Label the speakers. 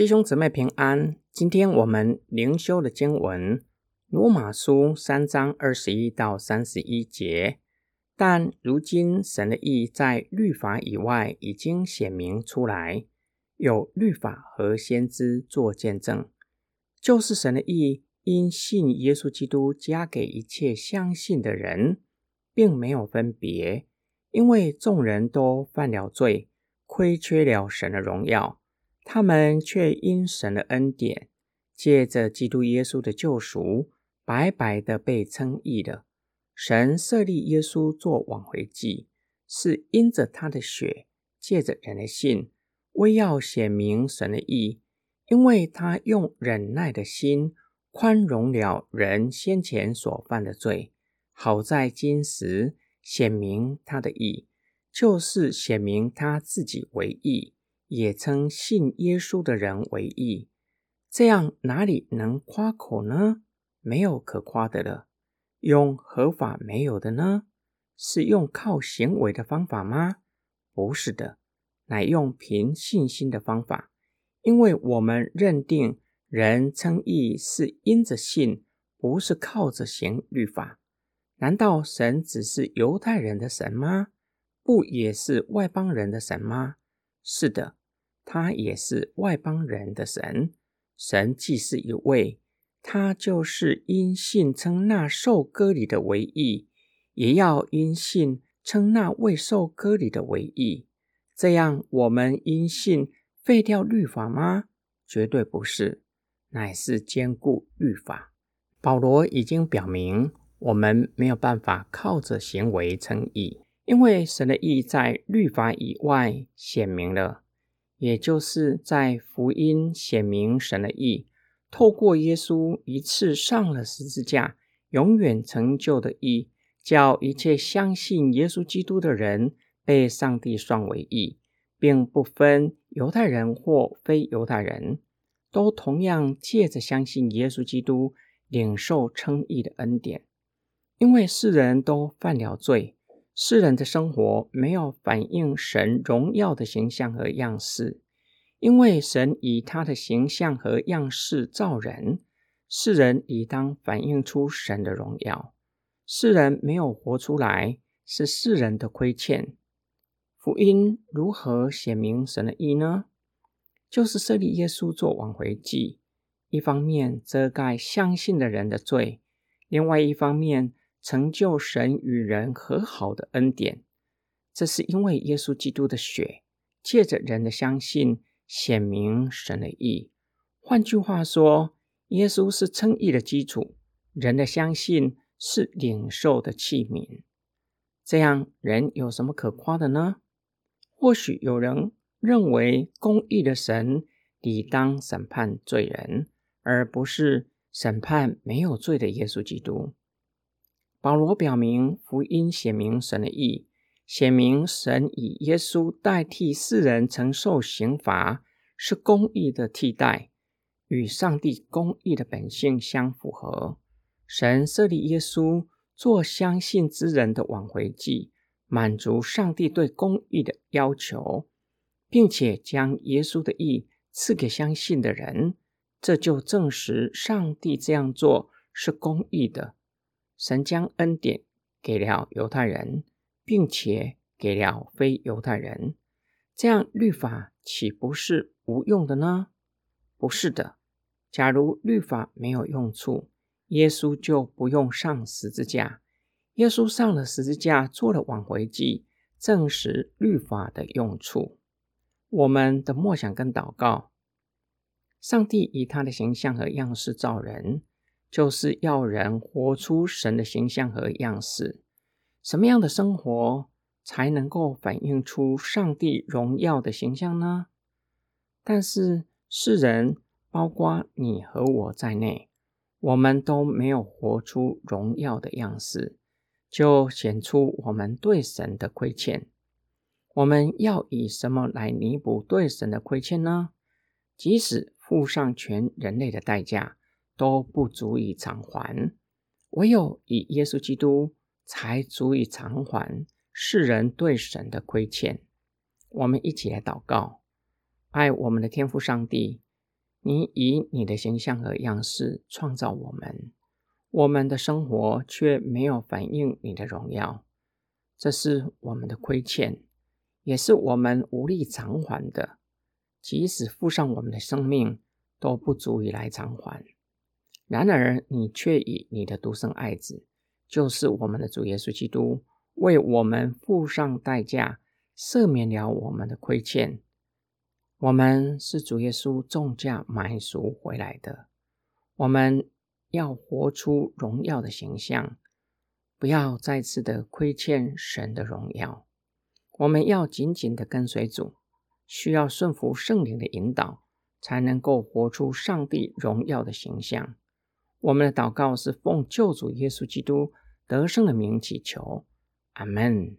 Speaker 1: 弟兄姊妹平安。今天我们灵修的经文《罗马书》三章二十一到三十一节。但如今神的意在律法以外已经显明出来，有律法和先知作见证，就是神的意因信耶稣基督加给一切相信的人，并没有分别，因为众人都犯了罪，亏缺了神的荣耀。他们却因神的恩典，借着基督耶稣的救赎，白白的被称义了。神设立耶稣做挽回祭，是因着他的血，借着人的信，为要显明神的义，因为他用忍耐的心宽容了人先前所犯的罪，好在今时显明他的义，就是显明他自己为义。也称信耶稣的人为义，这样哪里能夸口呢？没有可夸的了。用合法没有的呢？是用靠行为的方法吗？不是的，乃用凭信心的方法。因为我们认定人称义是因着信，不是靠着行律法。难道神只是犹太人的神吗？不也是外邦人的神吗？是的。他也是外邦人的神，神既是一位，他就是因信称那受割礼的为义，也要因信称那未受割礼的为义。这样，我们因信废掉律法吗？绝对不是，乃是兼顾律法。保罗已经表明，我们没有办法靠着行为称义，因为神的义在律法以外显明了。也就是在福音显明神的意，透过耶稣一次上了十字架，永远成就的意，叫一切相信耶稣基督的人被上帝算为义，并不分犹太人或非犹太人，都同样借着相信耶稣基督领受称义的恩典，因为世人都犯了罪。世人的生活没有反映神荣耀的形象和样式，因为神以他的形象和样式造人，世人理当反映出神的荣耀。世人没有活出来，是世人的亏欠。福音如何显明神的意呢？就是设立耶稣做挽回祭，一方面遮盖相信的人的罪，另外一方面。成就神与人和好的恩典，这是因为耶稣基督的血借着人的相信显明神的义。换句话说，耶稣是称义的基础，人的相信是领受的器皿。这样，人有什么可夸的呢？或许有人认为，公义的神理当审判罪人，而不是审判没有罪的耶稣基督。保罗表明，福音显明神的意，显明神以耶稣代替世人承受刑罚，是公义的替代，与上帝公义的本性相符合。神设立耶稣做相信之人的挽回祭，满足上帝对公义的要求，并且将耶稣的义赐给相信的人，这就证实上帝这样做是公义的。神将恩典给了犹太人，并且给了非犹太人，这样律法岂不是无用的呢？不是的。假如律法没有用处，耶稣就不用上十字架。耶稣上了十字架，做了挽回祭，证实律法的用处。我们的默想跟祷告：上帝以他的形象和样式造人。就是要人活出神的形象和样式。什么样的生活才能够反映出上帝荣耀的形象呢？但是世人，包括你和我在内，我们都没有活出荣耀的样式，就显出我们对神的亏欠。我们要以什么来弥补对神的亏欠呢？即使付上全人类的代价。都不足以偿还，唯有以耶稣基督才足以偿还世人对神的亏欠。我们一起来祷告：爱我们的天父上帝，你以你的形象和样式创造我们，我们的生活却没有反映你的荣耀，这是我们的亏欠，也是我们无力偿还的。即使付上我们的生命，都不足以来偿还。然而，你却以你的独生爱子，就是我们的主耶稣基督，为我们付上代价，赦免了我们的亏欠。我们是主耶稣重价买赎回来的，我们要活出荣耀的形象，不要再次的亏欠神的荣耀。我们要紧紧的跟随主，需要顺服圣灵的引导，才能够活出上帝荣耀的形象。我们的祷告是奉救主耶稣基督得胜的名祈求，阿门。